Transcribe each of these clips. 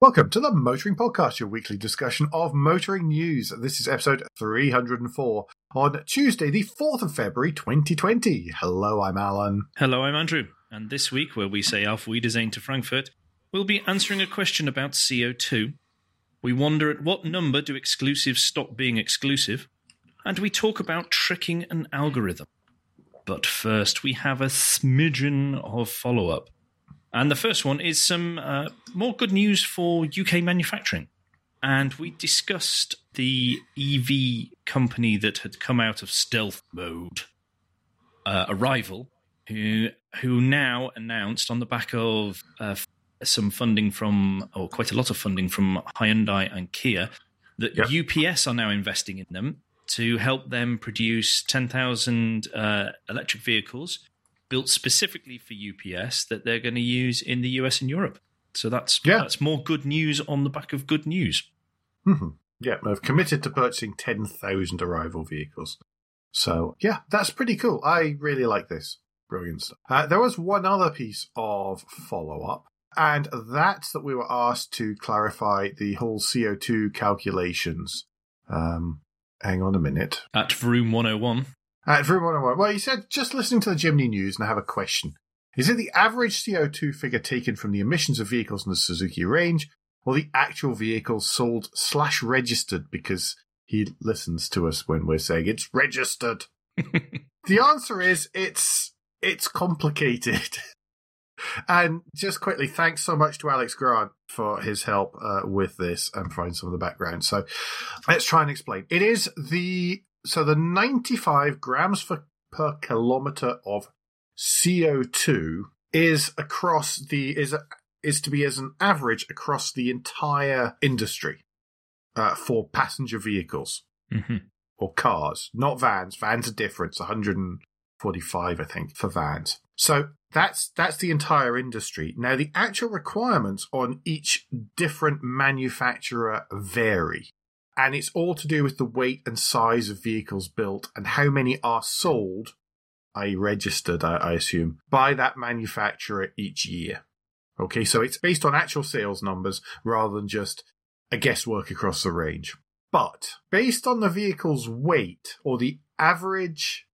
Welcome to the Motoring Podcast, your weekly discussion of motoring news. This is episode 304 on Tuesday, the 4th of February, 2020. Hello, I'm Alan. Hello, I'm Andrew. And this week, where we say Auf Wiedersehen to Frankfurt, we'll be answering a question about CO2. We wonder at what number do exclusives stop being exclusive? And we talk about tricking an algorithm. But first, we have a smidgen of follow up. And the first one is some uh, more good news for UK manufacturing. And we discussed the EV company that had come out of stealth mode, uh, Arrival, who who now announced on the back of uh, some funding from, or quite a lot of funding from Hyundai and Kia, that Yep. UPS are now investing in them to help them produce 10,000 uh, electric vehicles built specifically for UPS that they're going to use in the US and Europe. So that's Yeah. that's more good news on the back of good news. Mhm. Yeah, I've committed to purchasing 10,000 arrival vehicles. So, yeah, that's pretty cool. I really like this. Brilliant stuff. Uh, there was one other piece of follow up, and that's that we were asked to clarify the whole CO2 calculations. Um, hang on a minute. At room 101, Uh, for everyone, well, you said just listening to the Jimny news and I have a question. Is it the average CO2 figure taken from the emissions of vehicles in the Suzuki range or the actual vehicles sold slash registered because he listens to us when we're saying it's registered? the answer is it's, it's complicated. and just quickly, thanks so much to Alex Grant for his help uh, with this and providing some of the background. So let's try and explain. It is the so the 95 grams for, per kilometer of CO2 is across the is is to be as an average across the entire industry uh, for passenger vehicles hmm or cars, not vans. Vans are different. It's 145, I think, for vans. So that's that's the entire industry. Now the actual requirements on each different manufacturer vary. And it's all to do with the weight and size of vehicles built and how many are sold, i.e. registered, I, I assume, by that manufacturer each year. Okay, so it's based on actual sales numbers rather than just a guesswork across the range. But based on the vehicle's weight or the average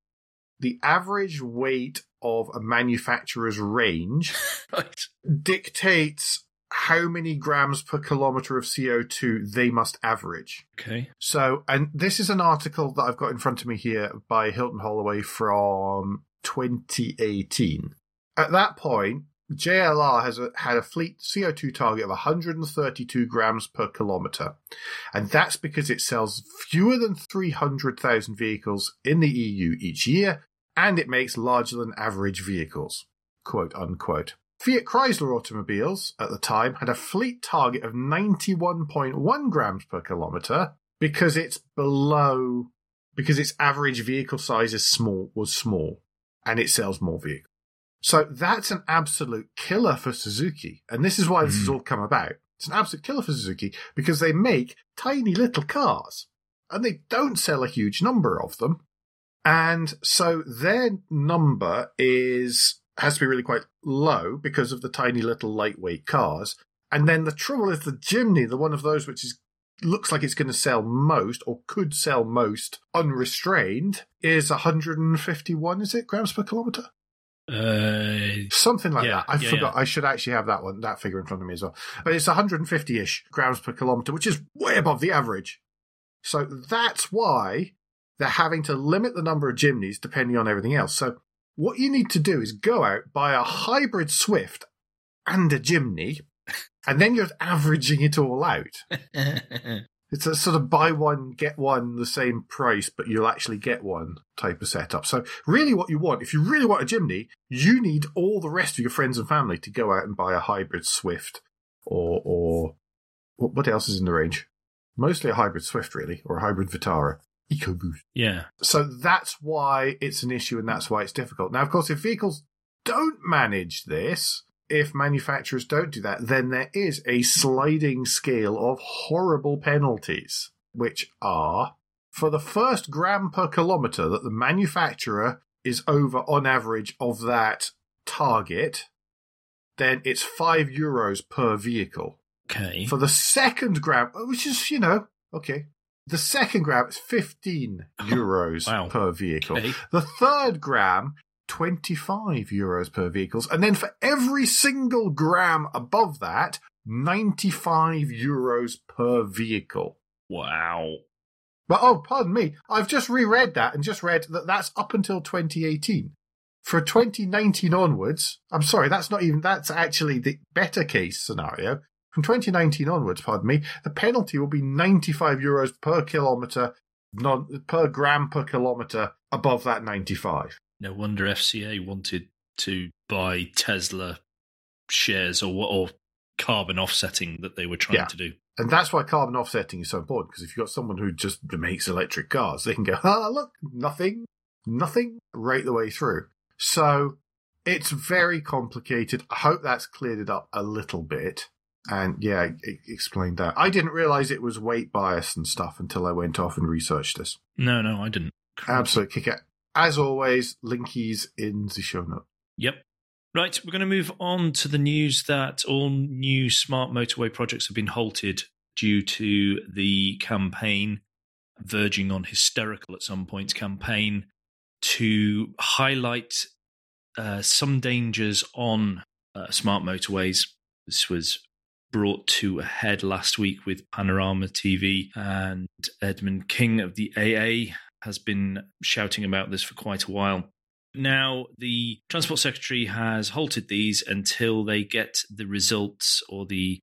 the average weight of a manufacturer's range Right. dictates how many grams per kilometer of CO2 they must average. Okay. So, and this is an article that I've got in front of me here by Hilton Holloway from 2018. At that point, JLR has a, had a fleet CO2 target of 132 grams per kilometer. And that's because it sells fewer than 300,000 vehicles in the EU each year, and it makes larger than average vehicles. Quote unquote. Fiat Chrysler automobiles at the time had a fleet target of 91.1 grams per kilometer because it's below, because its average vehicle size is small, was small, and it sells more vehicles. So that's an absolute killer for Suzuki. And this is why this has Mm. all come about. It's an absolute killer for Suzuki because they make tiny little cars and they don't sell a huge number of them. And so their number is, has to be really quite low because of the tiny little lightweight cars. And then the trouble is the Jimny, the one of those which is looks like it's going to sell most or could sell most unrestrained is 151 is it grams per kilometer Uh, something like Yeah, that. I yeah, forgot. I should actually have that one, that figure in front of me as well. But it's 150-ish grams per kilometer, which is way above the average. So that's why they're having to limit the number of Jimneys depending on everything else. So what you need to do is go out, buy a hybrid Swift and a Jimny, and then you're averaging it all out. It's a sort of buy one, get one the same price, but you'll actually get one type of setup. So really what you want, if you really want a Jimny, you need all the rest of your friends and family to go out and buy a hybrid Swift or, or what, what else is in the range? Mostly a hybrid Swift really, or a hybrid Vitara. EcoBoost. yeah. So that's why it's an issue and that's why it's difficult. Now, of course, if vehicles don't manage this, if manufacturers don't do that, then there is a sliding scale of horrible penalties, which are for the first gram per kilometer that the manufacturer is over on average of that target, then it's five euros per vehicle. Okay. For the second gram, which is, you know, okay. The second gram is 15 euros Wow. per vehicle. Okay. The third gram, 25 euros per vehicles. And then for every single gram above that, 95 euros per vehicle. Wow. But oh, pardon me, I've just reread that and just read that that's up until 2018. For 2019 onwards, I'm sorry, that's not even, that's actually the better case scenario. From 2019 onwards, pardon me, the penalty will be 95 euros per kilometre, non, per gram per kilometre above that 95. No wonder FCA wanted to buy Tesla shares or or carbon offsetting that they were trying Yeah. to do. And that's why carbon offsetting is so important, because if you've got someone who just makes electric cars, they can go, ah, look, nothing, nothing, right the way through. So it's very complicated. I hope that's cleared it up a little bit. And yeah, it explained that. I didn't realize it was weight bias and stuff until I went off and researched this. No, no, I didn't. Absolute kick it. As always, linkies in the show note. Yep. Right, we're going to move on to the news that all new smart motorway projects have been halted due to the campaign, verging on hysterical at some points, campaign to highlight uh, some dangers on uh, smart motorways. This was brought to a head last week with Panorama TV, and Edmund King of the AA has been shouting about this for quite a while. Now, the Transport Secretary has halted these until they get the results or the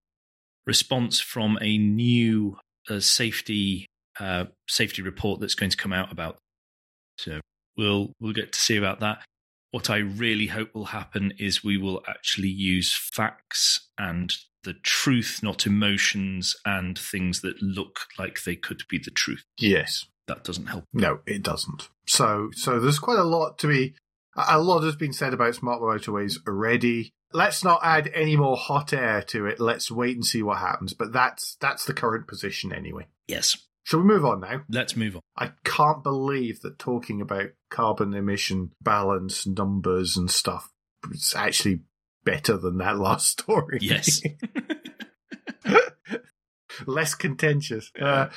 response from a new uh, safety uh, safety report that's going to come out about. So we'll we'll get to see about that. What I really hope will happen is we will actually use facts and the truth, not emotions and things that look like they could be the truth. Yes. That doesn't help. No, it doesn't. So, so there's quite a lot to be. A a lot has been said about smart motorways already. Let's not add any more hot air to it. Let's wait and see what happens. But that's that's the current position anyway. Yes. Shall we move on now? Let's move on. I can't believe that talking about carbon emission balance numbers and stuff is actually better than that last story. Yes. Less contentious. Uh,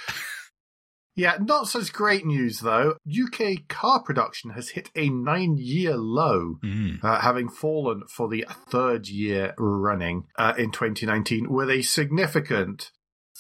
yeah, not such great news though. UK car production has hit a nine year low, Mm. uh, having fallen for the third year running uh, in 2019 with a significant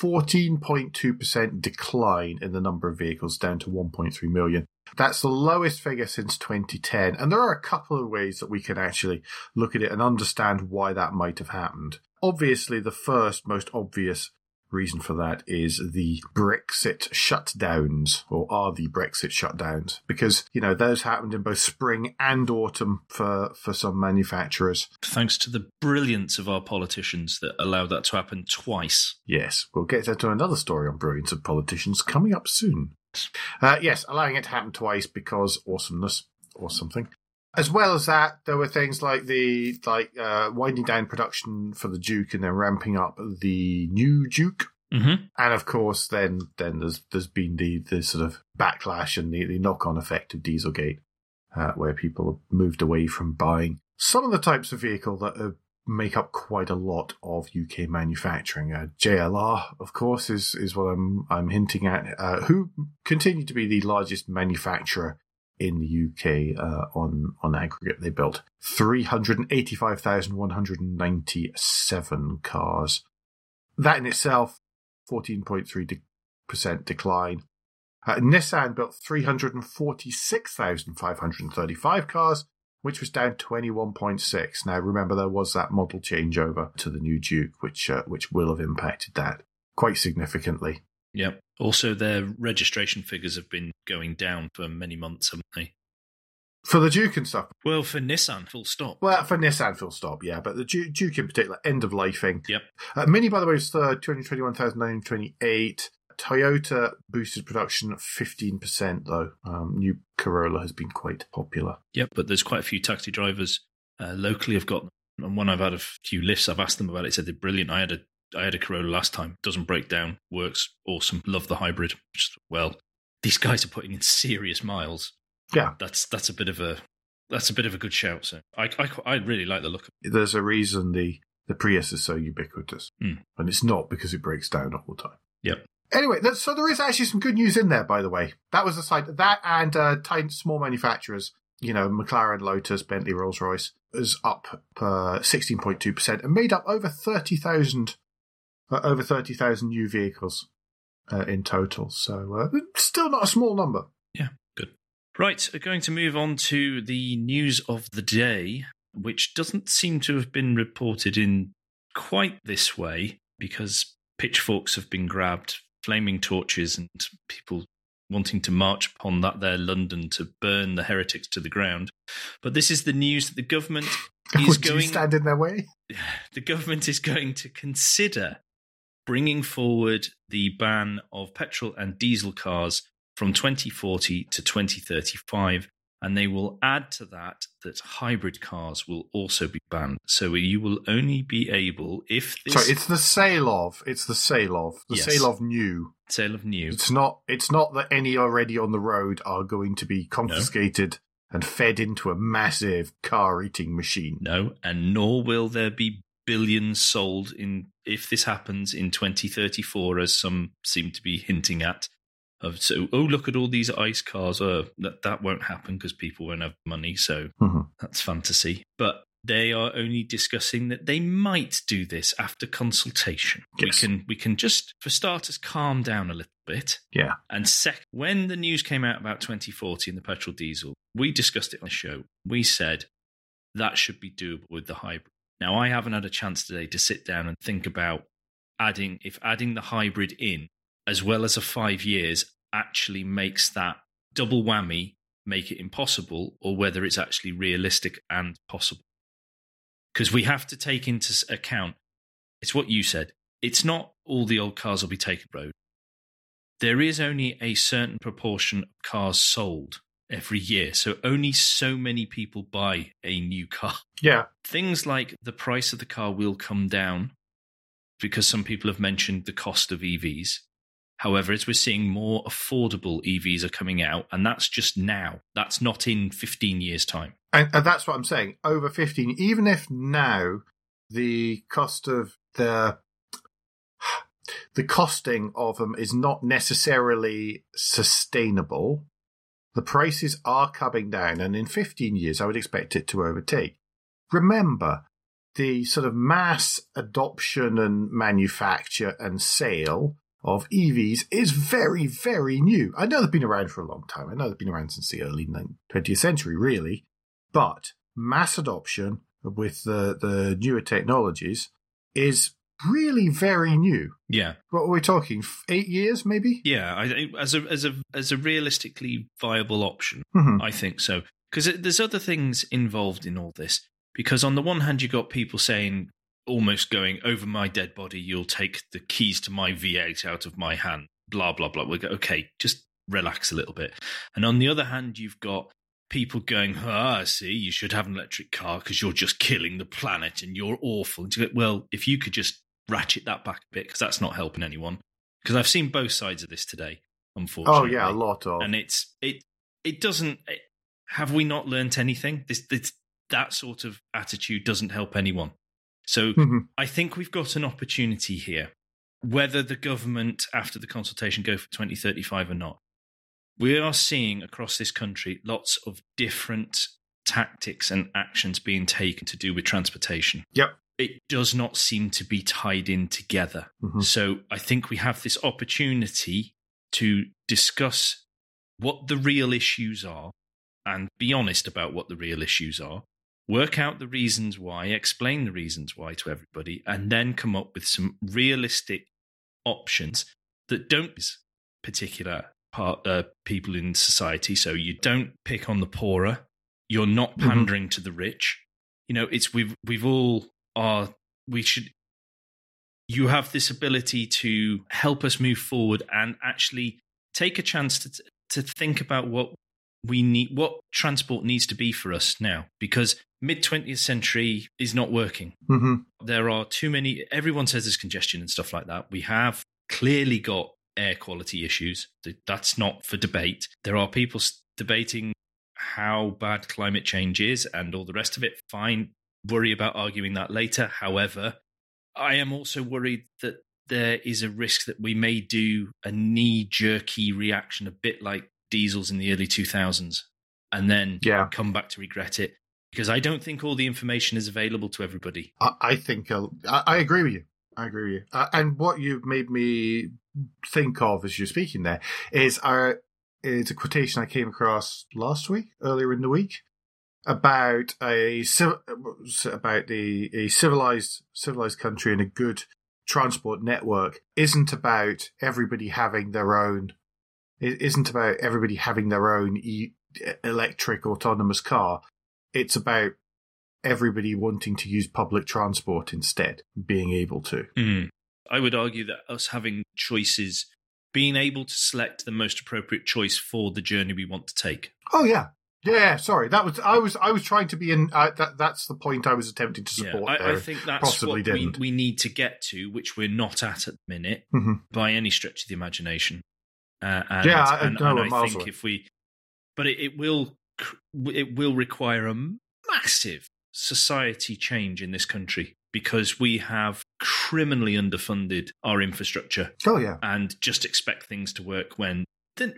14.2% decline in the number of vehicles down to 1.3 million. That's the lowest figure since 2010. And there are a couple of ways that we can actually look at it and understand why that might have happened. Obviously, the first most obvious reason for that is the Brexit shutdowns, or are the Brexit shutdowns, because, you know, those happened in both spring and autumn for, for some manufacturers. Thanks to the brilliance of our politicians that allowed that to happen twice. Yes, we'll get to another story on brilliance of politicians coming up soon. Uh, yes, allowing it to happen twice because awesomeness or something. As well as that, there were things like the like uh, winding down production for the Juke and then ramping up the new Juke. Mm-hmm. And of course, then then there's there's been the, the sort of backlash and the, the knock on effect of Dieselgate, uh, where people have moved away from buying some of the types of vehicle that uh, make up quite a lot of UK manufacturing. Uh, JLR, of course, is is what I'm I'm hinting at. Uh, who continue to be the largest manufacturer in the UK uh, on on aggregate. They built three hundred eighty five thousand one hundred ninety seven cars. That in itself, fourteen point three percent decline. Uh, Nissan built 346,535 cars, which was down 21.6. Now, remember, there was that model changeover to the new Juke, which uh, which will have impacted that quite significantly. Yep. Also, their registration figures have been going down for many months, haven't they? For the Juke and stuff. Well, for Nissan, full stop. Well, for Nissan, full stop, yeah, but the Juke, Juke in particular, end of lifing. Yep. Uh, Mini, by the way, was third, 221,928. Toyota boosted production 15%, though. Um, new Corolla has been quite popular. Yep. But there's quite a few taxi drivers uh, locally have got them. And when I've had a few lifts, I've asked them about it. Said they're brilliant. I had a I had a Corolla last time. Doesn't break down. Works awesome. Love the hybrid. Just, well, these guys are putting in serious miles. Yeah. That's that's a bit of a that's a bit of a good shout. So I I, I really like the look. There's a reason the the Prius is so ubiquitous. Mm. And it's not because it breaks down all the time. Yep. Anyway, so there is actually some good news in there, by the way. That was the side that and uh, tiny, small manufacturers, you know, McLaren, Lotus, Bentley, Rolls Royce, is up uh, 16.2% and made up over 30,000 uh, over 30,000 new vehicles uh, in total. So uh, still not a small number. Yeah, good. Right, we're going to move on to the news of the day, which doesn't seem to have been reported in quite this way because pitchforks have been grabbed, flaming torches, and people wanting to march upon that there London to burn the heretics to the ground. But this is the news that the government is going stand in their way? the government is going to consider bringing forward the ban of petrol and diesel cars from 2040 to 2035 and they will add to that that hybrid cars will also be banned so you will only be able if this Sorry, it's the sale of. It's the sale of. The Yes. sale of new. sale of new It's not. It's not that any already on the road are going to be confiscated and fed into a massive car eating machine. no and nor will there be billions sold in if this happens in 2034 as some seem to be hinting at of so oh look at all these ice cars. Uh, that that won't happen because people won't have money. So Mhm. that's fantasy but they are only discussing that they might do this after consultation. Yes. we can we can just for starters calm down a little bit. Yeah. and sec when the news came out about 2040 and the petrol diesel we discussed it on the show. We said that should be doable with the hybrid. Now i haven't had a chance today to sit down and think about adding if adding the hybrid in as well as a five years actually makes that double whammy make it impossible or whether it's actually realistic and possible because we have to take into account it's what you said it's not all the old cars will be taken road there is only a certain proportion of cars sold every year so only so many people buy a new car Yeah. things like the price of the car will come down because some people have mentioned the cost of EVs. However, as we're seeing more affordable EVs are coming out, and that's just now. That's not in 15 years' time. And, and that's what I'm saying. Over 15, even if now the cost of the the costing of them is not necessarily sustainable, the prices are coming down, and in 15 years, I would expect it to overtake. Remember, the sort of mass adoption and manufacture and sale of EVs is very, very new. I know they've been around for a long time. I know they've been around since the early 20th century, really. But mass adoption with the, the newer technologies is really very new. Yeah, What are we talking? Eight years, maybe? yeah. I, think as a as a as a realistically viable option, Mhm. I think so. Because there's other things involved in all this. Because on the one hand, you've got people saying, almost going over my dead body, you'll take the keys to my V8 out of my hand. Blah blah blah. We go, okay, just relax a little bit. And on the other hand, you've got people going, ah, see, you should have an electric car because you're just killing the planet and you're awful. And you go, well, if you could just ratchet that back a bit, because that's not helping anyone. Because I've seen both sides of this today, unfortunately. Oh, yeah, a lot of. and it's it it doesn't it, have we not learnt anything this, this that sort of attitude doesn't help anyone so Mhm. i think we've got an opportunity here whether the government after the consultation go for 2035 or not we are seeing across this country lots of different tactics and actions being taken to do with transportation Yep. it does not seem to be tied in together Mhm. so I think we have this opportunity to discuss what the real issues are and be honest about what the real issues are, work out the reasons why, explain the reasons why to everybody, and then come up with some realistic options that don't particular part uh, people in society. So you don't pick on the poorer, you're not Mhm. pandering to the rich. You know, it's we've we've all are we should you have this ability to help us move forward and actually take a chance to to think about what we need what transport needs to be for us now because mid 20th century is not working Mhm. there are too many everyone says there's congestion and stuff like that we have clearly got air quality issues that's not for debate there are people debating how bad climate change is and all the rest of it fine worry about arguing that later. However, I am also worried that there is a risk that we may do a knee jerky reaction, a bit like diesels in the early 2000s, and then Yeah. come back to regret it. Because I don't think all the information is available to everybody. I, I think uh, I, I agree with you. I agree with you. Uh, and what you've made me think of as you're speaking there is our is a quotation I came across last week, earlier in the week, about a about a, a civilized civilized country and a good transport network isn't about everybody having their own. It isn't about everybody having their own e- electric autonomous car. It's about everybody wanting to use public transport instead, being able to. I would argue that us having choices, being able to select the most appropriate choice for the journey we want to take. Oh yeah, yeah. Sorry, that was I was I was trying to be in. Uh, that that's the point I was attempting to support. I, there. I think that's possibly what we, didn't. we need to get to, which we're not at at the minute Mhm. by any stretch of the imagination. Uh, and, Yeah, I- and, no, and I think away. if we, but it, it will, it will require a massive society change in this country because we have criminally underfunded our infrastructure Oh yeah, and just expect things to work when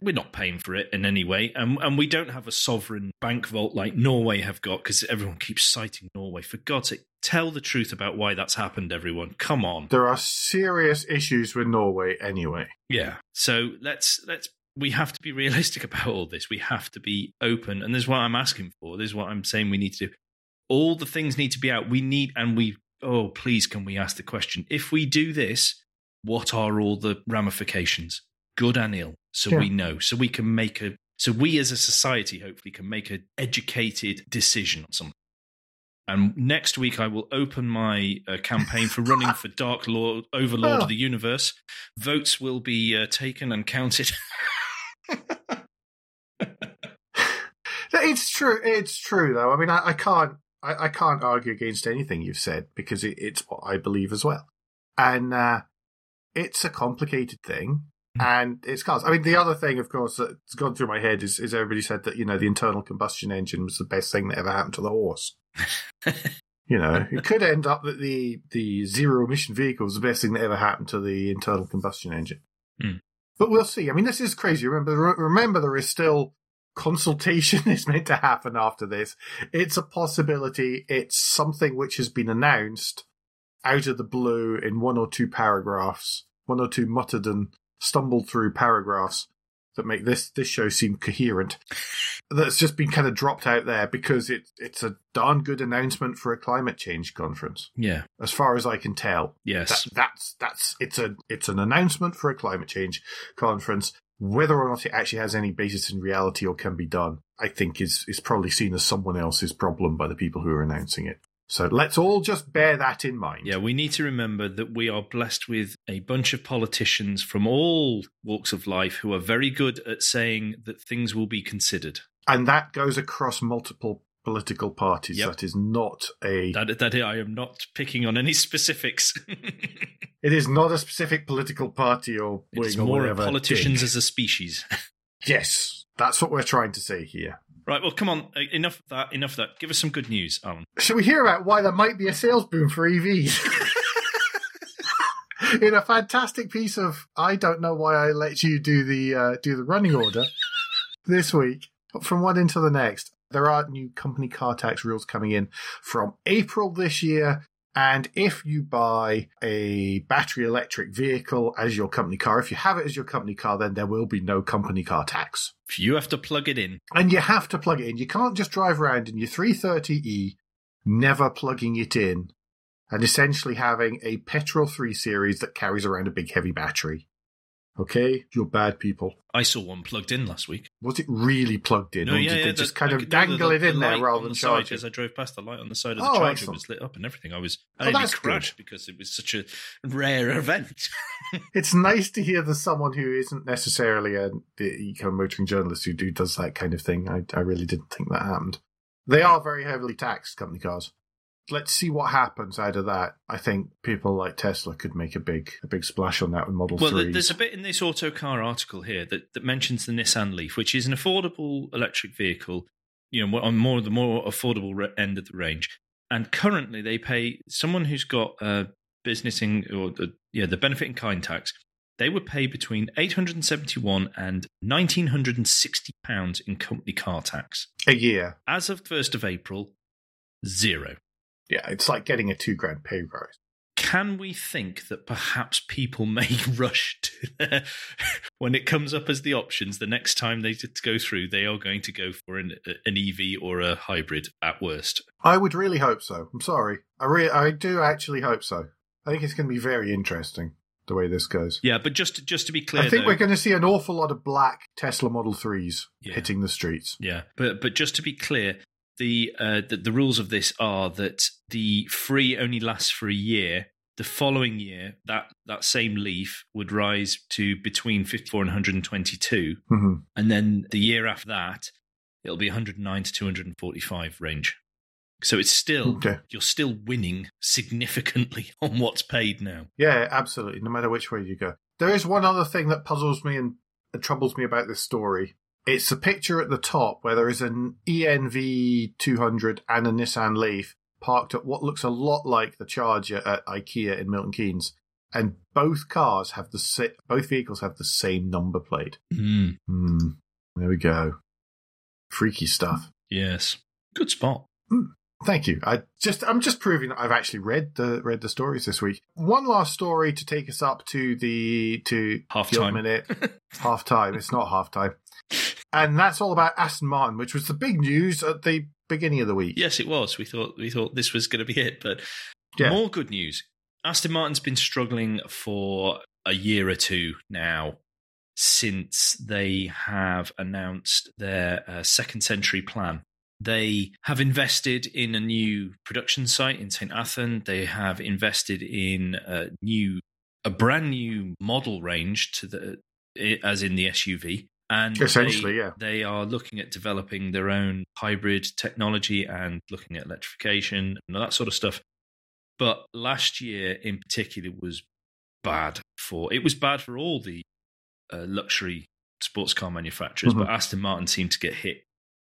we're not paying for it in any way. And, and we don't have a sovereign bank vault like Norway have got because everyone keeps citing Norway. For God's sake, tell the truth about why that's happened, everyone. Come on. there are serious issues with Norway anyway. Yeah. So let's, let's, we have to be realistic about all this. We have to be open. And this is what I'm asking for. This is what I'm saying we need to do. All the things need to be out. We need, and we, oh, please, can we ask the question? If we do this, what are all the ramifications, good and ill? So Yeah. we know, so we can make a, so we as a society hopefully can make an educated decision on something. And next week, I will open my uh, campaign for running for Dark Lord, Overlord of the Universe. Votes will be uh, taken and counted. It's true. It's true, though. I mean, I, I can't. I, I can't argue against anything you've said because it, it's what I believe as well, and uh, it's a complicated thing. And it's cars. I mean, the other thing, of course, that's gone through my head is, is everybody said that you know the internal combustion engine was the best thing that ever happened to the horse. You know, it could end up that the the zero emission vehicle was the best thing that ever happened to the internal combustion engine. Hmm. But we'll see. I mean, this is crazy. Remember, remember, there is still consultation is meant to happen after this. It's a possibility. It's something which has been announced out of the blue in one or two paragraphs, one or two muttered and stumbled through paragraphs that make this this show seem coherent. That's just been kind of dropped out there because it it's a darn good announcement for a climate change conference, yeah. as far as I can tell. Yes. That, that's that's it's a it's an announcement for a climate change conference. Whether or not it actually has any basis in reality or can be done, I think is is probably seen as someone else's problem by the people who are announcing it. So let's all just bear that in mind. Yeah, we need to remember that we are blessed with a bunch of politicians from all walks of life who are very good at saying that things will be considered. And that goes across multiple political parties. Yep. That is not a That, that I am not picking on any specifics. it is not a specific political party or it's wing or more whatever. politicians thing. as a species. Yes. That's what we're trying to say here. right, well, come on. uh, Enough of that. Enough of that. Give us some good news, Alan. Shall we hear about why there might be a sales boom for EVs? In a fantastic piece of I don't know why I let you do the uh, do the running order this week, from one into the next. There are new company car tax rules coming in from April this year. And if you buy a battery electric vehicle as your company car, if you have it as your company car, then there will be no company car tax. You have to plug it in, And you have to plug it in. You can't just drive around in your 330e, never plugging it in, and essentially having a petrol 3 series that carries around a big heavy battery. Okay? You're bad people. I saw one plugged in last week. Was it really plugged in? No, or yeah, did yeah. they the- just kind of no, the- dangle it the in there rather than the charge As? I drove past, the light on the side of the Oh, charger excellent. was lit up and everything. I was, I Oh, that's crashed because it was such a rare event. It's nice to hear there's someone who isn't necessarily a the eco motoring journalist who do does that kind of thing. I, I really didn't think that happened. They are very heavily taxed company cars. Let's see what happens out of that. I think people like Tesla could make a big a big splash on that with Model Well, 3s. there's a bit in this Autocar article here that, that mentions the Nissan Leaf, which is an affordable electric vehicle, you know, on more the more affordable end of the range. and currently they pay someone who's got a business in or the yeah the benefit in kind tax. They would pay between eight hundred and seventy one and nineteen hundred and sixty pounds in company car tax. A year. As of first of April, zero. Yeah, it's like getting a two grand pay rise. Can we think that perhaps people may rush to their, when it comes up as the options the next time they go through, they are going to go for an, an EV or a hybrid at worst? I would really hope so. I'm sorry. I re- I do actually hope so. I think it's going to be very interesting the way this goes. Yeah, but just just to be clear, I think though- we're going to see an awful lot of black Tesla Model 3s Yeah. hitting the streets. Yeah, but but just to be clear, the, uh, the the rules of this are that the free only lasts for a year. The following year, that that same leaf would rise to between 54 and 122, hmm and then the year after that, it'll be 109 to 245 range. So it's still Okay. you're still winning significantly on what's paid now. Yeah, absolutely. No matter which way you go. There is one other thing that puzzles me and troubles me about this story. It's a picture at the top where there is an e-NV200 and a Nissan Leaf parked at what looks a lot like the Charger at IKEA in Milton Keynes. And both cars have the both vehicles have the same number plate. Mm, Hmm. There we go. Freaky stuff. yes, good spot. Thank you. I just I'm just proving that I've actually read the read the stories this week. One last story to take us up to the to Half time. minute half time. It's not half time. And that's all about Aston Martin, which was the big news at the beginning of the week. Yes, it was. We thought we thought this was going to be it, but Yeah. more good news. Aston Martin's been struggling for a year or two now since they have announced their uh, second century plan. They have invested in a new production site in St. Athan. They have invested in a new, a brand new model range to the, as in the SUV. And Essentially, they, yeah. they are looking at developing their own hybrid technology and looking at electrification and all that sort of stuff. But last year in particular was bad for it was bad for all the uh, luxury sports car manufacturers, Mhm. but Aston Martin seemed to get hit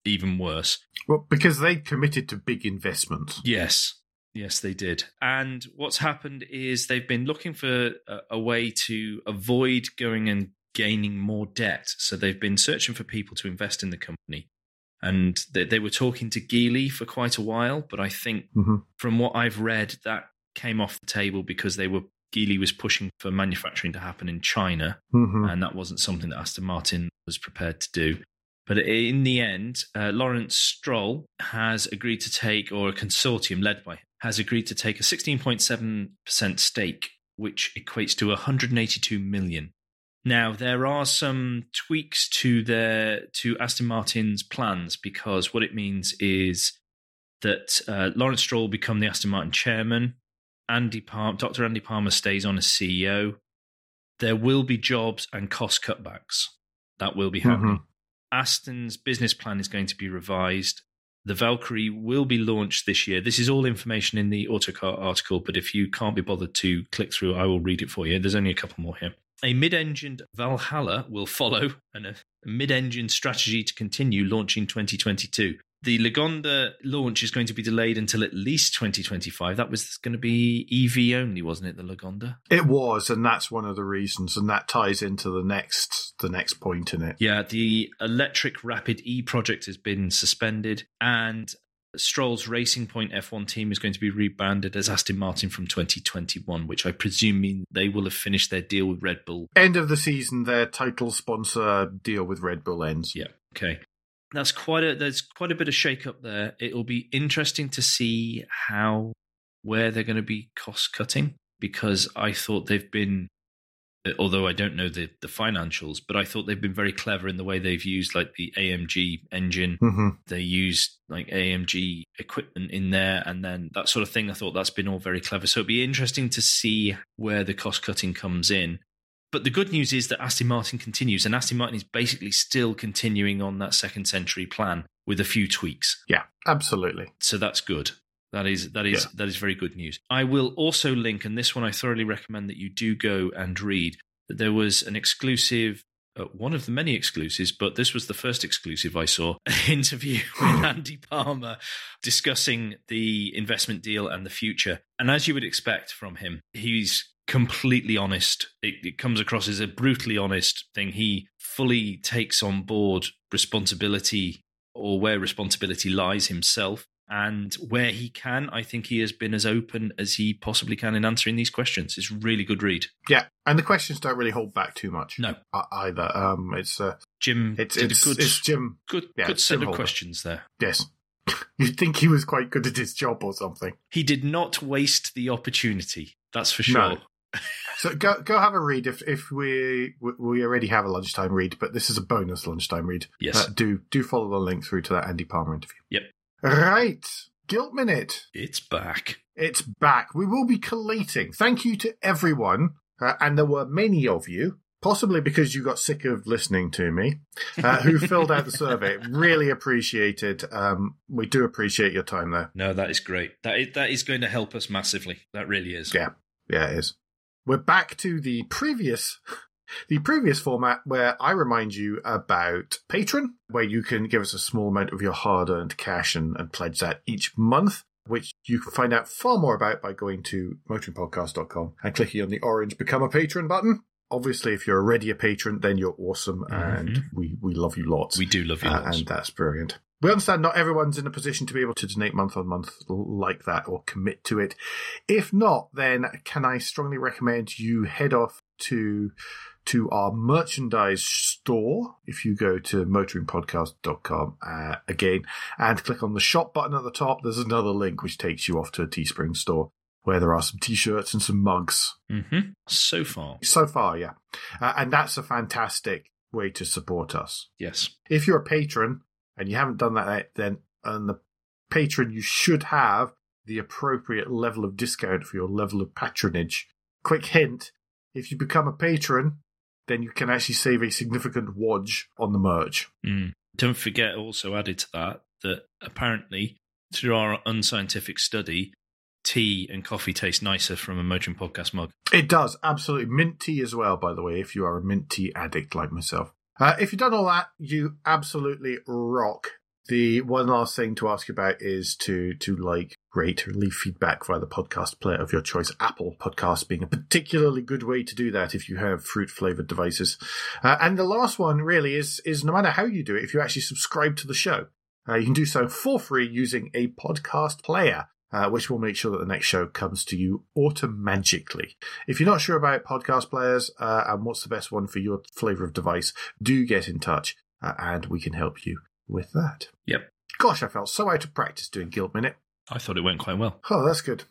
even worse. Well, because they committed to big investments. Yes, yes, they did. And what's happened is they've been looking for a, a way to avoid going and gaining more debt. So they've been searching for people to invest in the company. And they, they were talking to Geely for quite a while, but I think hmm from what I've read, that came off the table because they were Geely was pushing for manufacturing to happen in China, hmm and that wasn't something that Aston Martin was prepared to do. But in the end, uh, Lawrence Stroll has agreed to take, or a consortium led by him, has agreed to take a 16.7% stake, which equates to 182 million. Now there are some tweaks to their to Aston Martin's plans because what it means is that uh, Lawrence Stroll will become the Aston Martin chairman. Andy Palmer, Dr. Andy Palmer stays on as CEO. There will be jobs and cost cutbacks. That will be happening. Aston's business plan is going to be revised. The Valkyrie will be launched this year. This is all information in the Autocar article, but if you can't be bothered to click through, I will read it for you. There's only a couple more here. A mid engined Valhalla will follow, and a mid engined strategy to continue launching 2022. The Lagonda launch is going to be delayed until at least 2025. That was going to be EV only, wasn't it? The Lagonda. It was, and that's one of the reasons, and that ties into the next the next point in it. Yeah, the electric Rapide E project has been suspended, and Stroll's Racing Point F1 team is going to be rebranded as Aston Martin from 2021, which I presume mean they will have finished their deal with Red Bull. End of the season, their title sponsor deal with Red Bull ends. Yeah, okay. That's quite a there's quite a bit of shake up there. It'll be interesting to see how where they're going to be cost cutting because I thought they've been although I don't know the the financials, but I thought they've been very clever in the way they've used like the AMG engine hmm they used like AMG equipment in there and then that sort of thing. I thought that's been all very clever. So it'd be interesting to see where the cost cutting comes in. But the good news is that Aston Martin continues, and Aston Martin is basically still continuing on that second century plan with a few tweaks. Yeah, absolutely. So that's good. That is that is Yeah. that is very good news. I will also link, and this one I thoroughly recommend that you do go and read. That there was an exclusive uh, one of the many exclusives, but this was the first exclusive I saw an interview with Andy Palmer discussing the investment deal and the future. And as you would expect from him, he's completely honest. It, it comes across as a brutally honest thing. He fully takes on board responsibility or where responsibility lies himself. And where he can, I think he has been as open as he possibly can in answering these questions. It's a really good read. Yeah, and the questions don't really hold back too much. No, uh, either. Um, it's uh, Jim. it's it's, a good, it's Jim. good, yeah, good set Jim of Holder. questions there. Yes, you'd think he was quite good at his job or something. He did not waste the opportunity. That's for sure. No. So go go have a read if if we we- already have a lunchtime read, but this is a bonus lunchtime read. Yes. Uh, do do follow the link through to that Andy Palmer interview. Yep. Right, guilt minute. It's back. It's back. We will be collating. Thank you to everyone, uh, and there were many of you, possibly because you got sick of listening to me, uh, who filled out the survey. Really appreciated. Um, we do appreciate your time there. No, that is great. That is, that is going to help us massively. That really is. Yeah, yeah, it is. We're back to the previous. The previous format where I remind you about Patreon, where you can give us a small amount of your hard earned cash and, and pledge that each month, which you can find out far more about by going to motoringpodcast.com and clicking on the orange Become a Patron button. Obviously, if you're already a patron, then you're awesome and Mhm. we, we love you lots. We do love you. Uh, lots. and that's brilliant. We understand not everyone's in a position to be able to donate month on month like that or commit to it. If not, then can I strongly recommend you head off to to our merchandise store if you go to motoringpodcast.com uh, again and click on the shop button at the top. There's another link which takes you off to a teespring store where there are some t-shirts and some mugs. Hmm So far, so far yeah. Uh, and that's a fantastic way to support us. Yes. if you're a patron and you haven't done that yet, then on the patron you should have the appropriate level of discount for your level of patronage. Quick hint: if you become a patron, then you can actually save a significant wodge on the merch. Mm. Don't forget, also added to that, that apparently through our unscientific study, tea and coffee taste nicer from a Motoring Podcast mug. It does absolutely mint tea as well. By the way, if you are a mint tea addict like myself, uh, if you've done all that, you absolutely rock. The one last thing to ask you about is to to like, rate, or leave feedback via the podcast player of your choice. Apple Podcast being a particularly good way to do that if you have fruit flavored devices. Uh, and the last one really is is no matter how you do it, if you actually subscribe to the show, uh, you can do so for free using a podcast player. Uh, which will make sure that the next show comes to you automatically. If you're not sure about podcast players uh, and what's the best one for your flavor of device, do get in touch uh, and we can help you with that. Yep. Gosh, I felt so out of practice doing Guilt Minute. I thought it went quite well. Oh, that's good.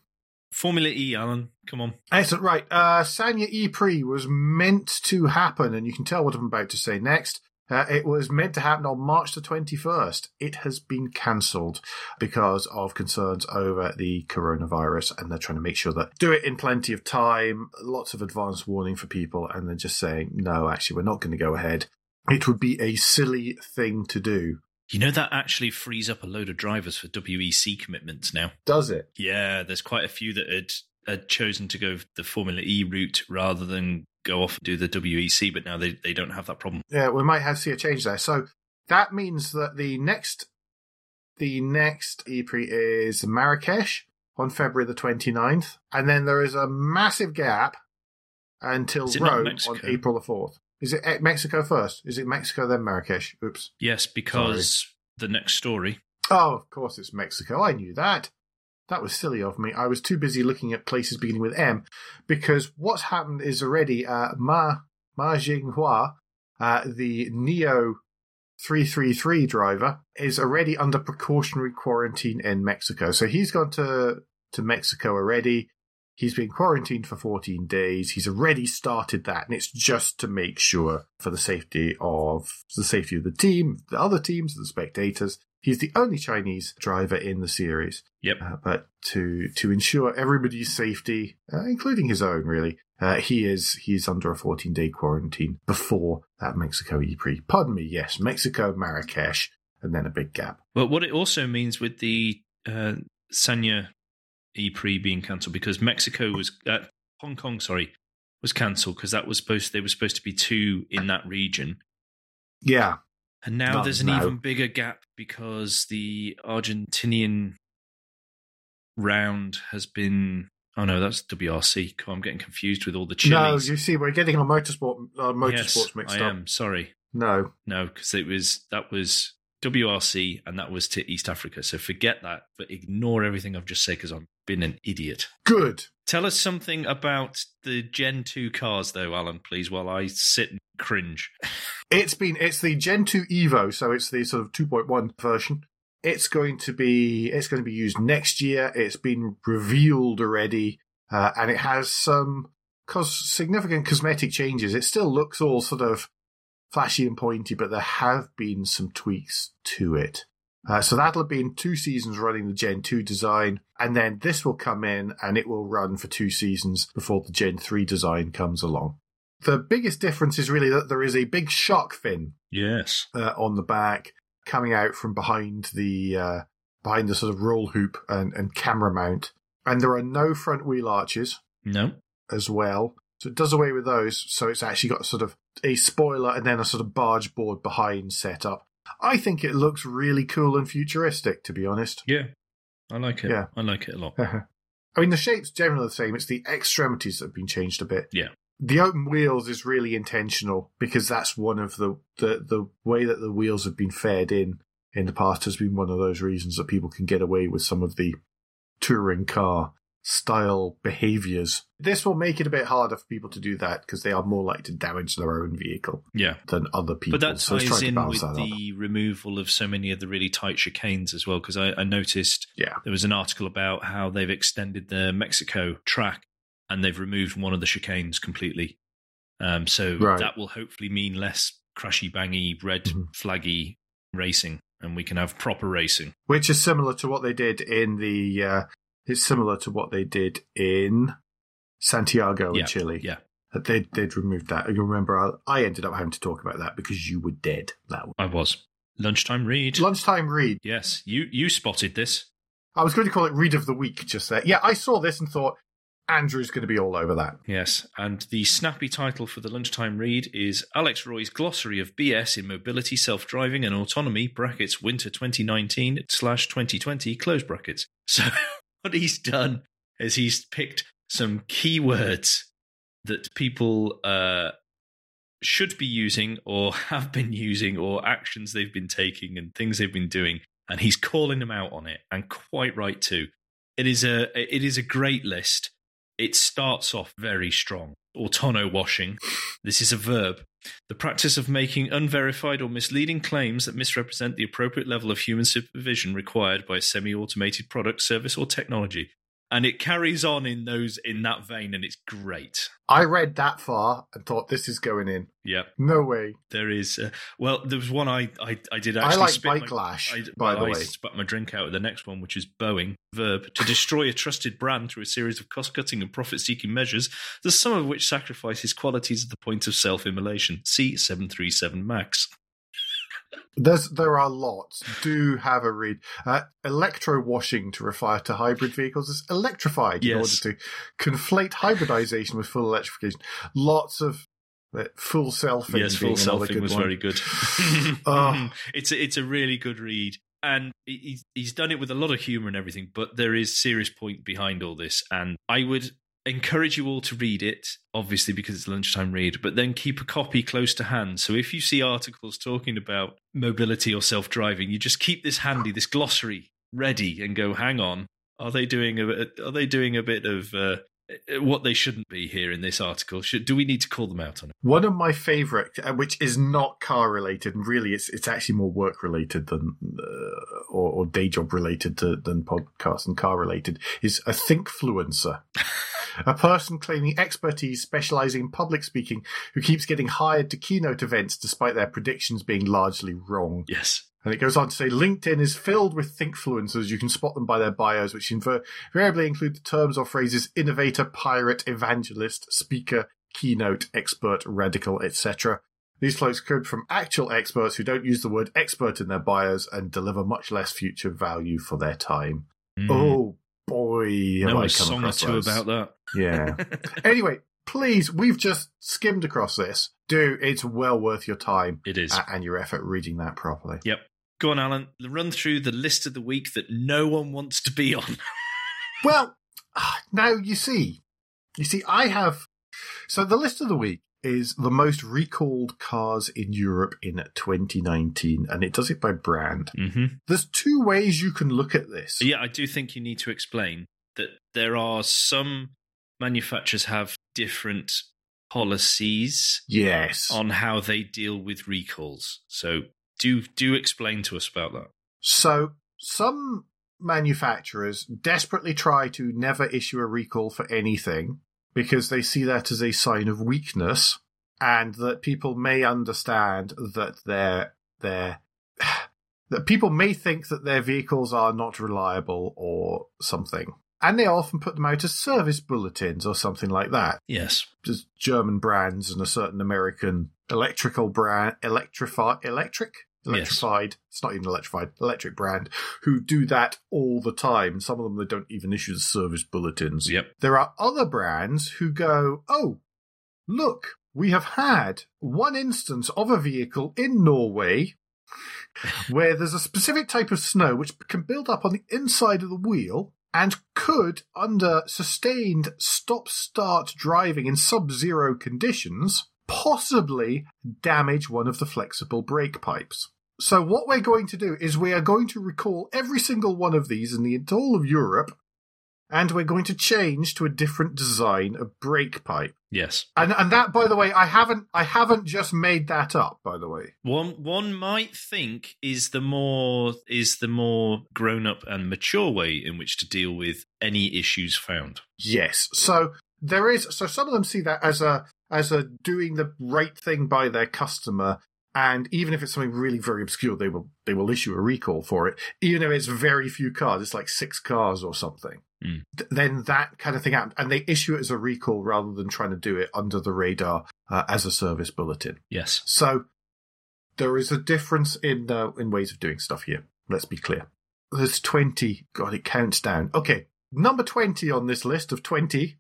Formula E, Alan, come on. Excellent. Right. Uh, Sanya E Prix was meant to happen, and you can tell what I'm about to say next. Uh, it was meant to happen on March the 21st. It has been cancelled because of concerns over the coronavirus, and they're trying to make sure that do it in plenty of time, lots of advance warning for people, and they're just saying, no, actually, we're not going to go ahead. It would be a silly thing to do. You know that actually frees up a load of drivers for WEC commitments now. Does it? Yeah, there's quite a few that had, had chosen to go the Formula E route rather than go off and do the WEC, but now they, they don't have that problem. Yeah, we might have to see a change there. So that means that the next the next E-Prix is Marrakesh on February the 29th, and then there is a massive gap until Rome on April the 4th. Is it eh, Mexico first? Is it Mexico then Marrakesh? Oops. Yes, because the next story. Oh, of course it's Mexico. I knew that. That was silly of me. I was too busy looking at places beginning with M because what's happened is already uh, Ma Ma Qinghua, uh, the NIO 333 driver, is already under precautionary quarantine in Mexico. So he's gone to, to Mexico already. He's been quarantined for 14 days. He's already started that, and it's just to make sure for the safety of the safety of the team, the other teams, the spectators. He's the only Chinese driver in the series. Yep. Uh, but to to ensure everybody's safety, uh, including his own, really, uh, he is he's under a 14 day quarantine before that Mexico E-Prix. Pardon me, yes, Mexico, Marrakesh, and then a big gap. But what it also means with the uh, Sanya E-Prix being cancelled because Mexico was uh, Hong Kong, sorry, was cancelled because that was supposed they were supposed to be two in that region, Yeah. And now Not there's an now. even bigger gap because the Argentinian round has been. Oh no, that's WRC. I'm getting confused with all the No, you see, we're getting our motorsport uh, motorsports yes, mixed I up. am sorry. No. No, because it was that was WRC and that was to East Africa. So forget that, but ignore everything I've just said because I've been an idiot. Good. Tell us something about the Gen 2 cars, though, Alan, please, while I sit and cringe. It's been it's the Gen 2 Evo, so it's the sort of 2.1 version. It's going to be it's going to be used next year. It's been revealed already, uh, and it has some cos- significant cosmetic changes. It still looks all sort of flashy and pointy, but there have been some tweaks to it. Uh, so that'll have been two seasons running the Gen 2 design, and then this will come in and it will run for two seasons before the Gen 3 design comes along. The biggest difference is really that there is a big shark fin Yes. uh, on the back coming out from behind the uh, behind the sort of roll hoop and, and camera mount, and there are no front wheel arches No? as well. So it does away with those. So it's actually got sort of a spoiler and then a sort of barge board behind setup. I think it looks really cool and futuristic, to be honest. Yeah. I like it. Yeah. I like it a lot. I mean, the shape's generally the same. It's the extremities that have been changed a bit. Yeah. The open wheels is really intentional because that's one of the, the, the way that the wheels have been fed in in the past has been one of those reasons that people can get away with some of the touring car style behaviors. This will make it a bit harder for people to do that because they are more likely to damage their own vehicle Yeah. than other people. But that so ties in with that up. the removal of so many of the really tight chicanes as well, because I, I noticed Yeah. there was an article about how they've extended the Mexico track and they've removed one of the chicanes completely. Um, so Right. that will hopefully mean less crashy, bangy, red Mhm. flaggy racing, and we can have proper racing. which is similar to what they did in the. Uh, it's similar to what they did in Santiago Yeah, in Chile. yeah. They'd they'd removed that. You remember, I, I ended up having to talk about that because you were dead. That one. I was lunchtime read. Lunchtime read. yes, you you spotted this. I was going to call it read of the week just there. Yeah, I saw this and thought Andrew's going to be all over that. Yes, and the snappy title for the lunchtime read is Alex Roy's Glossary of BS in Mobility, Self-Driving and Autonomy (brackets Winter 2019 slash 2020 close brackets). So what he's done is he's picked some keywords that people uh, should be using or have been using or actions they've been taking and things they've been doing, and he's calling them out on it, and quite right too. It is a it is a great list. It starts off very strong. Autono washing. This is a verb. The practice of making unverified or misleading claims that misrepresent the appropriate level of human supervision required by a semi-automated product, service, or technology. And it carries on in those in that vein, and it's great. I read that far and thought this is going in. Yeah, No way. there is. Uh, well, there was one I I, I did I actually. like spit my- lash, I, by well, the I way. spat my drink out of the next one, which is Boeing. Verb to destroy a trusted brand through a series of cost-cutting and profit-seeking measures, the sum of which sacrifices qualities at the point of self-immolation. C seven three seven Max. There's there are lots. Do have a read. Uh, electro washing to refer to hybrid vehicles is electrified in order to conflate hybridization with full electrification. Lots of uh, full selfing. yes, full selfing was one. very good. Oh. It's a, it's a really good read, and he- he's he's done it with a lot of humor and everything. But there is serious point behind all this, and I would encourage you all to read it, obviously because it's lunchtime read. But then keep a copy close to hand. So if you see articles talking about mobility or self driving, you just keep this handy, this glossary ready, and go, hang on, are they doing a bit- are they doing a bit of uh, what they shouldn't be here in this article? Should do we need to call them out on it? One of my favorite, uh, which is not car related, and really it's it's actually more work related than uh, or, or day job related to, than podcast and car related, is a thinkfluencer. a person claiming expertise specializing in public speaking who keeps getting hired to keynote events despite their predictions being largely wrong. Yes. And it goes on to say LinkedIn is filled with thinkfluencers. You can spot them by their bios, which invariably include the terms or phrases innovator, pirate, evangelist, speaker, keynote, expert, radical, etc. These folks come from actual experts who don't use the word expert in their bios and deliver much less future value for their time. Mm. Oh boy, have know I a come song or two those. about that. Yeah. anyway, please, we've just skimmed across this. Do it's well worth your time It is. and your effort reading that properly. Yep. Go on, Alan. Run through the list of the week that no one wants to be on. Well, ah, now you see, you see, I have. So the list of the week is the most recalled cars in Europe in 2019, and it does it by brand. Mm-hmm. There's two ways you can look at this. Yeah, I do think you need to explain that there are some manufacturers have different policies Yes. on how they deal with recalls. So do do explain to us about that. So some manufacturers desperately try to never issue a recall for anything because they see that as a sign of weakness and that people may understand that their their that people may think that their vehicles are not reliable or something. And they often put them out as service bulletins or something like that. Yes. Just German brands and a certain American electrical brand, electrify, electric, electrified. It's not even electrified, electric brand who do that all the time. Some of them they don't even issue as service bulletins. Yep. There are other brands who go, oh, look, we have had one instance of a vehicle in Norway where there's a specific type of snow which can build up on the inside of the wheel and could, under sustained stop start driving in sub zero conditions, possibly damage one of the flexible brake pipes. So, what we're going to do is we are going to recall every single one of these in the whole of Europe, and we're going to change to a different design of brake pipe. Yes. And and that, by the way, I haven't I haven't just made that up. By the way, One one might think is the more is the more grown up and mature way in which to deal with any issues found. yes. So there is. So some of them see that as a as a doing the right thing by their customer. And even if it's something really very obscure, they will they will issue a recall for it. Even if it's very few cars, it's like six cars or something. Hmm. Th- Then that kind of thing happens, and they issue it as a recall rather than trying to do it under the radar uh, as a service bulletin. Yes. So there is a difference in uh, in ways of doing stuff here. Let's be clear. There's 20. God, it counts down. Okay, number 20 on this list of 20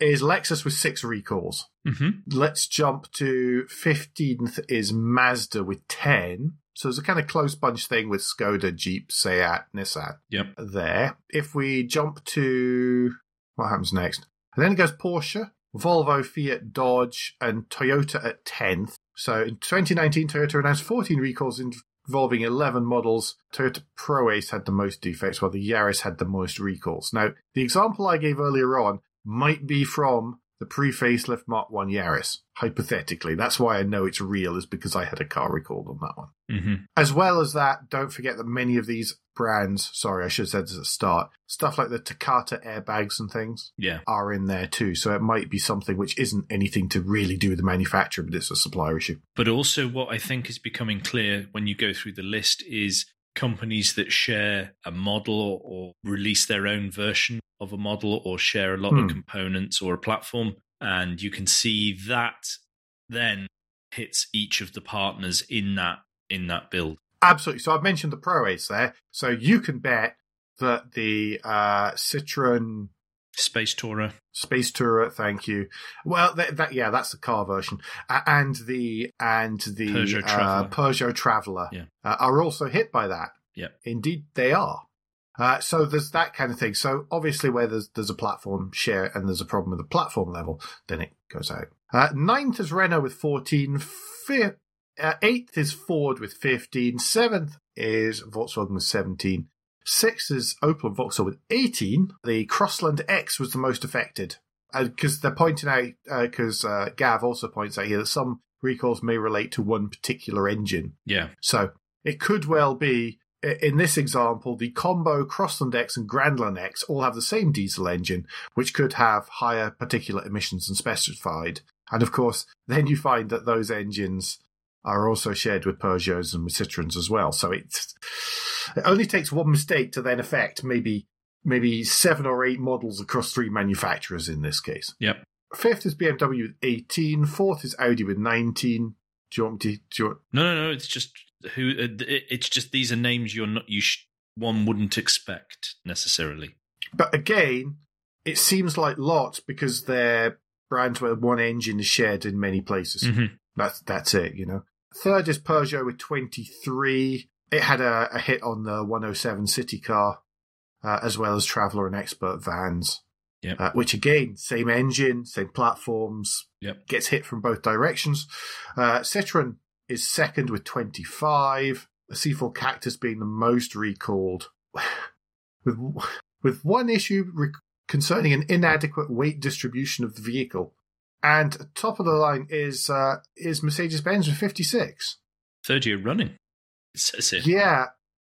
is Lexus with six recalls. Mm-hmm. Let's jump to 15th is Mazda with 10. So it's a kind of close bunch thing with Skoda, Jeep, Seat, Nissan Yep. there. If we jump to what happens next? And then it goes Porsche, Volvo, Fiat, Dodge, and Toyota at 10th. So in 2019, Toyota announced 14 recalls involving 11 models. Toyota Proace had the most defects, while the Yaris had the most recalls. Now, the example I gave earlier on might be from the pre-facelift Mark 1 Yaris, hypothetically. That's why I know it's real, is because I had a car recalled on that one. Mm-hmm. As well as that, don't forget that many of these brands, sorry, I should have said this at the start, stuff like the Takata airbags and things Yeah. are in there too. So it might be something which isn't anything to really do with the manufacturer, but it's a supplier issue. But also, what I think is becoming clear when you go through the list is companies that share a model or, release their own version of a model or share a lot Hmm. of components or a platform. And you can see that then hits each of the partners in that in that build. Absolutely. So I've mentioned the Proace there. So you can bet that the uh, Citroen Space Tourer. Space Tourer, thank you. Well, that, that yeah, that's the car version, uh, and the and the Peugeot uh, Traveller. Peugeot Traveller Yeah. uh, are also hit by that. Yeah, indeed they are. Uh, so there's that kind of thing. So obviously, where there's there's a platform share and there's a problem with the platform level, then it goes out. Uh, ninth is Renault with 14. Fifth, uh, eighth is Ford with 15. Seventh is Volkswagen with 17. Sixth is Opel and Vauxhall with 18. The Crossland X was the most affected. Because they're pointing out, because uh, Gav also points out here that some recalls may relate to one particular engine. Yeah. So it could well be, in this example, the combo Crossland X and Grandland X all have the same diesel engine, which could have higher particulate emissions than specified. And of course, then you find that those engines are also shared with Peugeots and with Citroens as well. So it's, it only takes one mistake to then affect maybe maybe seven or eight models across three manufacturers in this case. Yep. Fifth is BMW with 18. Fourth is Audi with 19. Do you want me to, do you want, No, no, no. It's just who. uh, It's just these are names you're not. You sh- one wouldn't expect necessarily. But again, it seems like lots because they're brands where one engine is shared in many places. Mhm. That's that's it, you know. Third is Peugeot with 23. It had a, a hit on the 107 City car, uh, as well as Traveller and Expert vans. Yep. Uh, which again, same engine, same platforms, Yep. gets hit from both directions. Uh, Citroen is second with 25. The C4 Cactus being the most recalled, with with one issue re- concerning an inadequate weight distribution of the vehicle. And top of the line is uh, is Mercedes Benz with 56. Third year running. It says here. Yeah,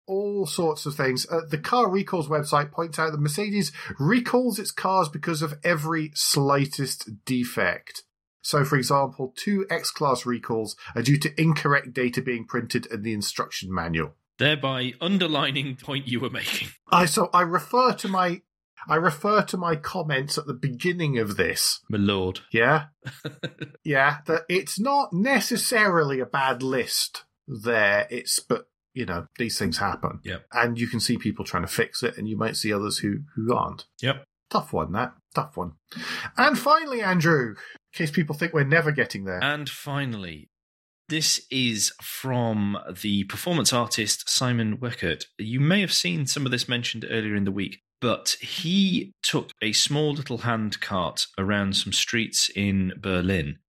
all sorts of things. Uh, the Car Recalls website points out that Mercedes recalls its cars because of every slightest defect. So, for example, two X Class recalls are due to incorrect data being printed in the instruction manual. Thereby underlining the point you were making. I so I refer to my I refer to my comments at the beginning of this. My lord. Yeah, yeah, that it's not necessarily a bad list there. It's but you know these things happen. Yep. and you can see people trying to fix it, and you might see others who who aren't. Yep. Tough one, that tough one. And finally, Andrew, in case people think we're never getting there. And finally, this is from the performance artist Simon Weckert. You may have seen some of this mentioned earlier in the week, but he took a small little hand cart around some streets in Berlin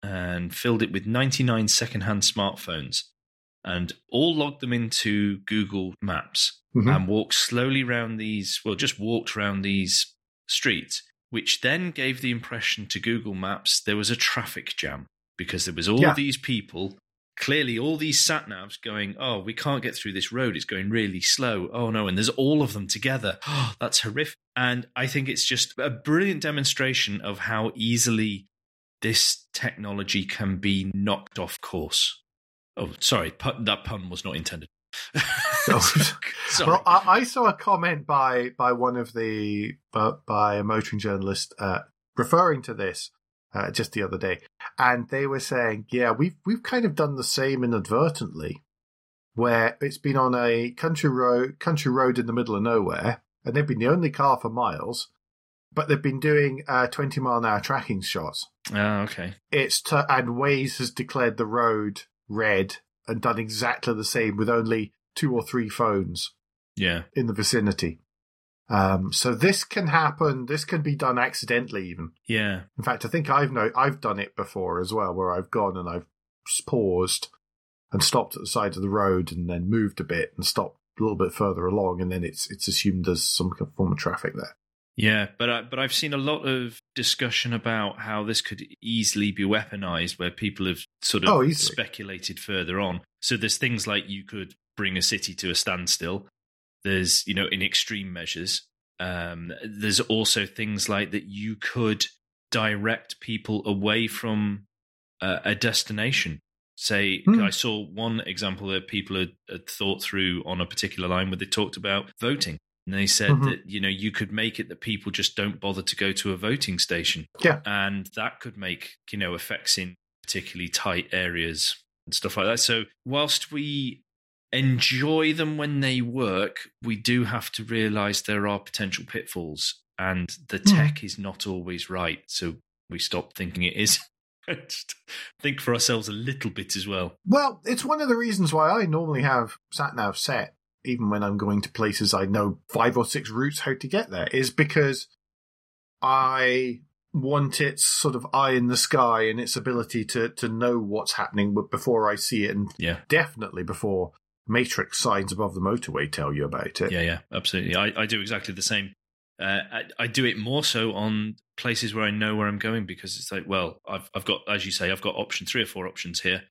and filled it with 99 secondhand smartphones and all logged them into Google Maps Mhm. and walked slowly round these, well, just walked round these streets, which then gave the impression to Google Maps there was a traffic jam because there was all Yeah. these people, clearly all these sat navs going, oh, we can't get through this road. It's going really slow. Oh, no. And there's all of them together. Oh, that's horrific. And I think it's just a brilliant demonstration of how easily this technology can be knocked off course. Oh, sorry. Pun, that pun was not intended. Well, I, I saw a comment by by one of the uh, by a motoring journalist uh, referring to this uh, just the other day, and they were saying, "Yeah, we've we've kind of done the same inadvertently, where it's been on a country road country road in the middle of nowhere, and they've been the only car for miles, but they've been doing uh, twenty mile an hour tracking shots. Ah, okay. It's t- and Waze has declared the road red and done exactly the same with only two or three phones." Yeah. in the vicinity. Um, so this can happen. This can be done accidentally, even. Yeah. In fact, I think I've know I've done it before as well, where I've gone and I've paused and stopped at the side of the road and then moved a bit and stopped a little bit further along, and then it's it's assumed there's some form of traffic there. Yeah, but I, but I've seen a lot of discussion about how this could easily be weaponized, where people have sort of Oh, speculated further on. So there's things like you could bring a city to a standstill. There's you know in extreme measures. Um, there's also things like that you could direct people away from uh, a destination. Say, Hmm. I saw one example that people had, had thought through on a particular line where they talked about voting. And they said Mhm. that, you know, you could make it that people just don't bother to go to a voting station. Yeah. And that could make, you know, effects in particularly tight areas and stuff like that. So whilst we enjoy them when they work, we do have to realize there are potential pitfalls and the Hmm. tech is not always right. So we stop thinking it is. Just think for ourselves a little bit as well. Well, it's one of the reasons why I normally have sat nav set, even when I'm going to places I know five or six routes how to get there, is because I want its sort of eye in the sky and its ability to to know what's happening before I see it, and Yeah. definitely before matrix signs above the motorway tell you about it. Yeah, yeah, absolutely. I, I do exactly the same. Uh, I, I do it more so on places where I know where I'm going because it's like, well, I've I've got, as you say, I've got option three or four options here.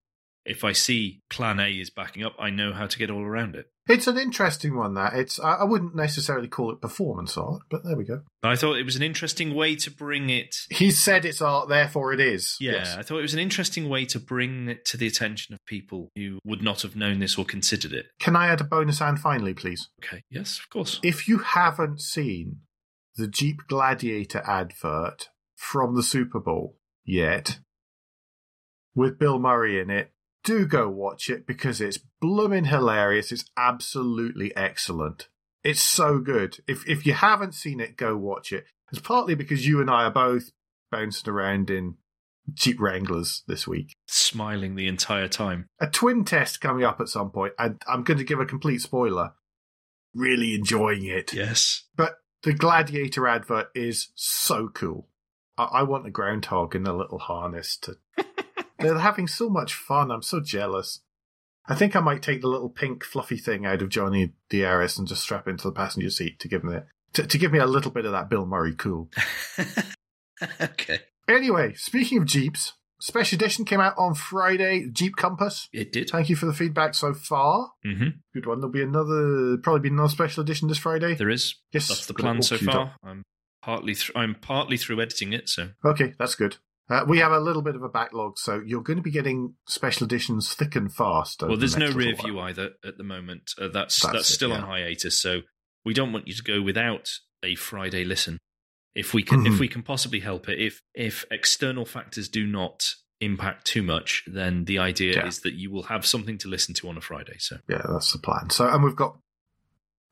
If I see Plan A is backing up, I know how to get all around it. It's an interesting one. That it's I, wouldn't necessarily call it performance art, but there we go. But I thought it was an interesting way to bring it. He said it's art, therefore it is. Yeah, Yes. I thought it was an interesting way to bring it to the attention of people who would not have known this or considered it. Can I add a bonus and finally, please? Okay, yes, of course. If you haven't seen the Jeep Gladiator advert from the Super Bowl yet, with Bill Murray in it, do go watch it because it's blooming hilarious. It's absolutely excellent. It's so good. If if you haven't seen it, go watch it. It's partly because you and I are both bouncing around in Jeep Wranglers this week. Smiling the entire time. A twin test coming up at some point, and I'm going to give a complete spoiler. Really enjoying it. Yes. But the Gladiator advert is so cool. I, I want a groundhog in a little harness to. They're having so much fun. I'm so jealous. I think I might take the little pink fluffy thing out of Johnny DRS and just strap it into the passenger seat to give me to, to give me a little bit of that Bill Murray cool. okay. Anyway, speaking of Jeeps, Special Edition came out on Friday. Jeep Compass. It did. Thank you for the feedback so far. Mm-hmm. Good one. There'll be another, probably be another Special Edition this Friday. There is. Yes, That's the plan so far. up. I'm partly th- I'm partly through editing it, so Okay, that's good. Uh, we have a little bit of a backlog, so you're going to be getting special editions thick and fast. well. the There's no rear view either at the moment. Uh, that's That's that's, it, still on hiatus, so we don't want you to go without a Friday listen. If we can, Mhm. if we can possibly help it, if if external factors do not impact too much, then the idea Yeah. is that you will have something to listen to on a Friday. So Yeah, that's the plan. So, and we've got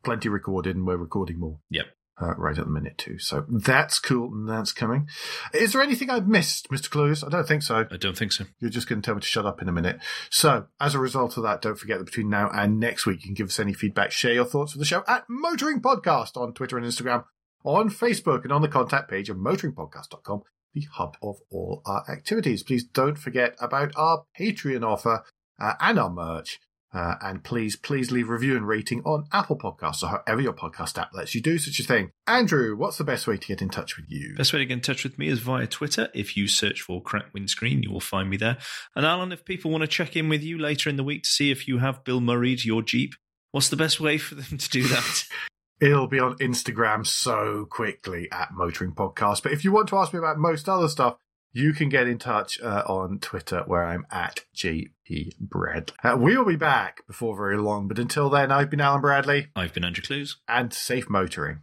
plenty recorded, and we're recording more. Yep. Uh, right at the minute too. So that's cool, and that's coming. Is there anything I've missed, Mr. Clues? I don't think so. I don't think so. You're just going to tell me to shut up in a minute. So, as a result of that, don't forget that between now and next week, you can give us any feedback, share your thoughts for the show at Motoring Podcast on Twitter and Instagram, on Facebook, and on the contact page of motoringpodcast.com, the hub of all our activities. Please don't forget about our Patreon offer uh, and our merch. Uh, and please, please leave a review and rating on Apple Podcasts or however your podcast app lets you do such a thing. Andrew, what's the best way to get in touch with you? Best way to get in touch with me is via Twitter. If you search for Crack Windscreen, you will find me there. And Alan, if people want to check in with you later in the week to see if you have Bill Murrayed your Jeep, what's the best way for them to do that? It'll be on Instagram so quickly at Motoring Podcast. But if you want to ask me about most other stuff, you can get in touch uh, on Twitter where I'm at JP Bradley. Uh, we'll be back before very long, but until then, I've been Alan Bradley I've been Andrew Clues. and safe motoring.